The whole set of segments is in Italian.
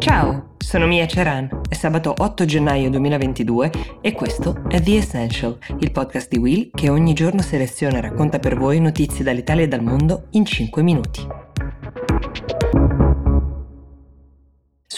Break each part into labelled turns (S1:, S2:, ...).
S1: Ciao, sono Mia Ceran, è sabato 8 gennaio 2022 e questo è The Essential, il podcast di Will che ogni giorno seleziona e racconta per voi notizie dall'Italia e dal mondo in 5 minuti.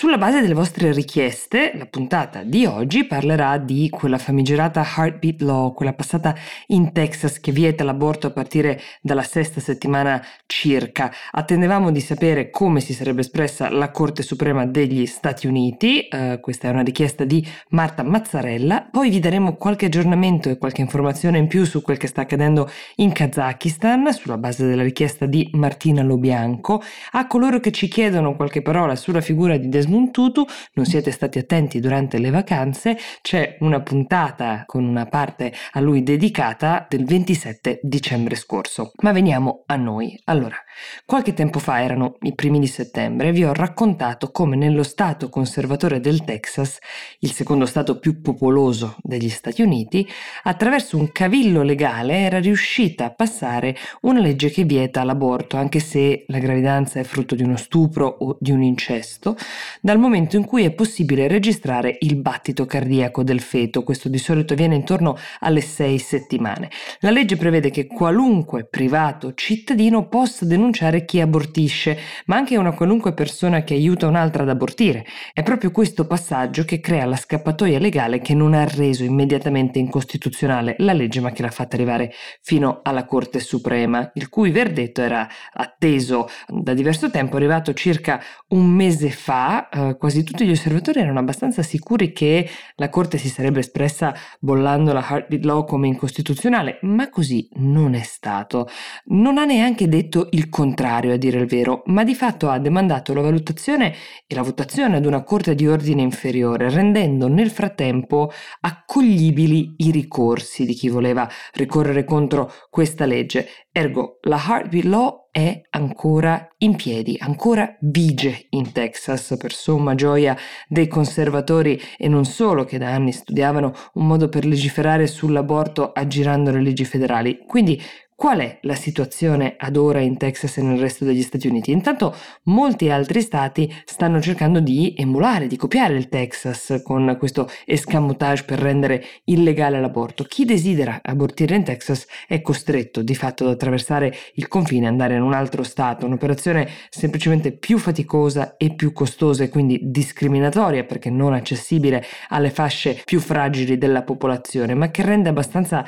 S1: Sulla base delle vostre richieste, la puntata di oggi parlerà di quella famigerata Heartbeat Law, quella passata in Texas che vieta l'aborto a partire dalla sesta settimana circa. Attendevamo di sapere come si sarebbe espressa la Corte Suprema degli Stati Uniti, uh, questa è una richiesta di Marta Mazzarella, poi vi daremo qualche aggiornamento e qualche informazione in più su quel che sta accadendo in Kazakistan, sulla base della richiesta di Martina Lobianco. A coloro che ci chiedono qualche parola sulla figura di Desmond Desmond Tutu, non siete stati attenti durante le vacanze, c'è una puntata con una parte a lui dedicata del 27 dicembre scorso. Ma veniamo a noi. Allora, qualche tempo fa, erano i primi di settembre, vi ho raccontato come nello stato conservatore del Texas, il secondo stato più popoloso degli Stati Uniti, attraverso un cavillo legale era riuscita a passare una legge che vieta l'aborto, anche se la gravidanza è frutto di uno stupro o di un incesto, dal momento in cui è possibile registrare il battito cardiaco del feto. Questo di solito avviene intorno alle sei settimane. La legge prevede che qualunque privato cittadino possa denunciare chi abortisce, ma anche una qualunque persona che aiuta un'altra ad abortire. È proprio questo passaggio che crea la scappatoia legale che non ha reso immediatamente incostituzionale la legge, ma che l'ha fatta arrivare fino alla Corte Suprema, il cui verdetto era atteso da diverso tempo, arrivato circa un mese fa, eh, quasi tutti gli osservatori erano abbastanza sicuri che la Corte si sarebbe espressa bollando la Heartbeat Law come incostituzionale, ma così non è stato. Non ha neanche detto il contrario, a dire il vero, ma di fatto ha demandato la valutazione e la votazione ad una Corte di ordine inferiore, rendendo nel frattempo accoglibili i ricorsi di chi voleva ricorrere contro questa legge. Ergo, la Heartbeat Law è ancora in piedi, ancora vige in Texas per somma gioia dei conservatori e non solo che da anni studiavano un modo per legiferare sull'aborto aggirando le leggi federali. Quindi Qual è la situazione ad ora in Texas e nel resto degli Stati Uniti? Intanto molti altri stati stanno cercando di emulare, di copiare il Texas con questo escamotage per rendere illegale l'aborto. Chi desidera abortire in Texas è costretto di fatto ad attraversare il confine andare in un altro stato, un'operazione semplicemente più faticosa e più costosa e quindi discriminatoria perché non accessibile alle fasce più fragili della popolazione, ma che rende abbastanza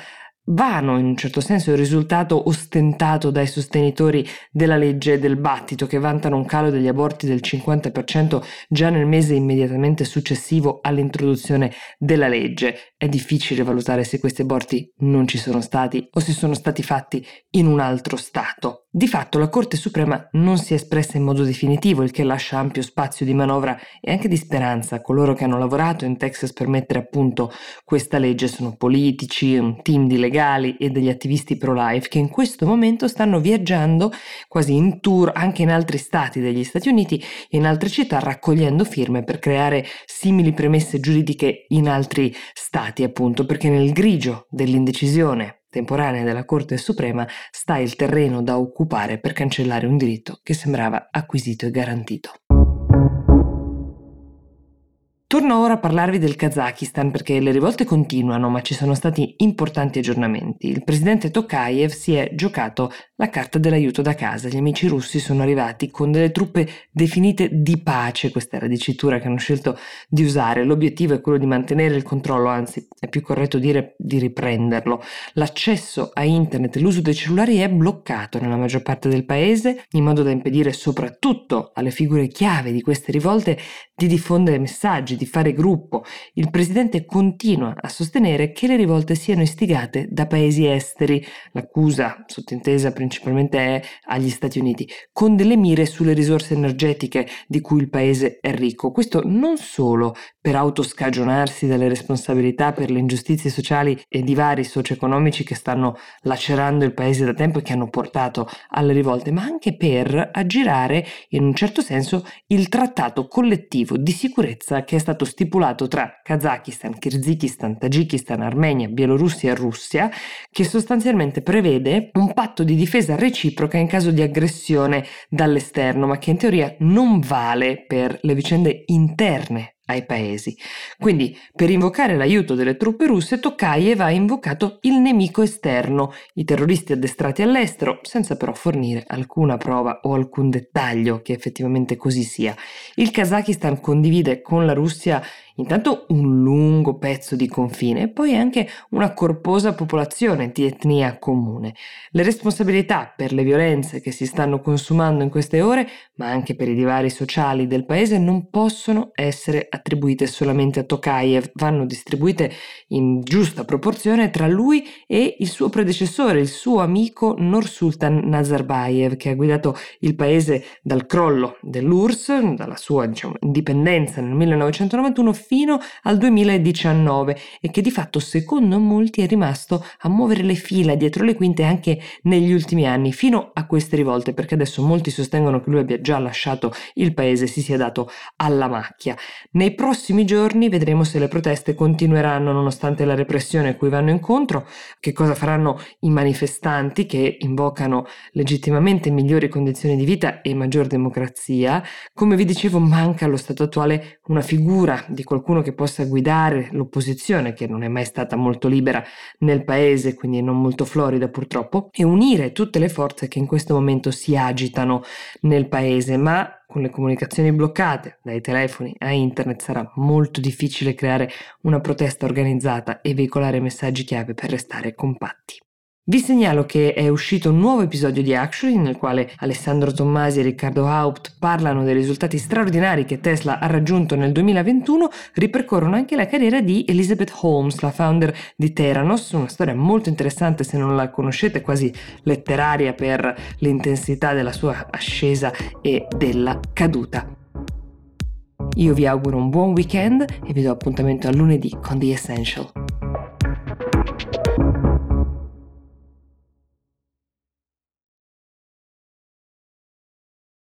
S1: vano in un certo senso il risultato ostentato dai sostenitori della legge del battito che vantano un calo degli aborti del 50% già nel mese immediatamente successivo all'introduzione della legge. È difficile valutare se questi aborti non ci sono stati o se sono stati fatti in un altro Stato. Di fatto la Corte Suprema non si è espressa in modo definitivo, il che lascia ampio spazio di manovra e anche di speranza a coloro che hanno lavorato in Texas per mettere a punto questa legge. Sono politici, un team di legali e degli attivisti pro-life che in questo momento stanno viaggiando quasi in tour anche in altri stati degli Stati Uniti e in altre città raccogliendo firme per creare simili premesse giuridiche in altri stati, appunto, perché nel grigio dell'indecisione temporanea della Corte Suprema sta il terreno da occupare per cancellare un diritto che sembrava acquisito e garantito. Torno ora a parlarvi del Kazakistan perché le rivolte continuano ma ci sono stati importanti aggiornamenti. Il presidente Tokayev si è giocato la carta dell'aiuto da casa. Gli amici russi sono arrivati con delle truppe definite di pace, questa è la dicitura che hanno scelto di usare. L'obiettivo è quello di mantenere il controllo, anzi è più corretto dire di riprenderlo. L'accesso a internet e l'uso dei cellulari è bloccato nella maggior parte del paese in modo da impedire soprattutto alle figure chiave di queste rivolte di diffondere messaggi, di fare gruppo. Il presidente continua a sostenere che le rivolte siano istigate da paesi esteri, l'accusa sottintesa principalmente agli Stati Uniti, con delle mire sulle risorse energetiche di cui il paese è ricco. Questo non solo per autoscagionarsi dalle responsabilità per le ingiustizie sociali e divari socio-economici che stanno lacerando il paese da tempo e che hanno portato alle rivolte, ma anche per aggirare in un certo senso il trattato collettivo di sicurezza che è stato stipulato tra Kazakistan, Kirghizistan, Tagikistan, Armenia, Bielorussia e Russia, che sostanzialmente prevede un patto di difesa reciproca in caso di aggressione dall'esterno, ma che in teoria non vale per le vicende interne ai paesi. Quindi, per invocare l'aiuto delle truppe russe, Tokayev ha invocato il nemico esterno, i terroristi addestrati all'estero, senza però fornire alcuna prova o alcun dettaglio che effettivamente così sia. Il Kazakistan condivide con la Russia Intanto un lungo pezzo di confine e poi anche una corposa popolazione di etnia comune. Le responsabilità per le violenze che si stanno consumando in queste ore, ma anche per i divari sociali del paese, non possono essere attribuite solamente a Tokayev, vanno distribuite in giusta proporzione tra lui e il suo predecessore, il suo amico Nursultan Nazarbayev, che ha guidato il paese dal crollo dell'URSS, dalla sua diciamo, indipendenza nel 1991 fino al 2019 e che di fatto secondo molti è rimasto a muovere le fila dietro le quinte anche negli ultimi anni fino a queste rivolte perché adesso molti sostengono che lui abbia già lasciato il paese si sia dato alla macchia. Nei prossimi giorni vedremo se le proteste continueranno nonostante la repressione a cui vanno incontro, che cosa faranno i manifestanti che invocano legittimamente migliori condizioni di vita e maggior democrazia. Come vi dicevo manca allo stato attuale una figura di qualcuno che possa guidare l'opposizione, che non è mai stata molto libera nel paese, quindi non molto florida purtroppo, e unire tutte le forze che in questo momento si agitano nel paese, ma con le comunicazioni bloccate dai telefoni a internet sarà molto difficile creare una protesta organizzata e veicolare messaggi chiave per restare compatti. Vi segnalo che è uscito un nuovo episodio di Actually nel quale Alessandro Tommasi e Riccardo Haupt parlano dei risultati straordinari che Tesla ha raggiunto nel 2021, ripercorrono anche la carriera di Elizabeth Holmes, la founder di Theranos, una storia molto interessante se non la conoscete, quasi letteraria per l'intensità della sua ascesa e della caduta. Io vi auguro un buon weekend e vi do appuntamento a lunedì con The Essential.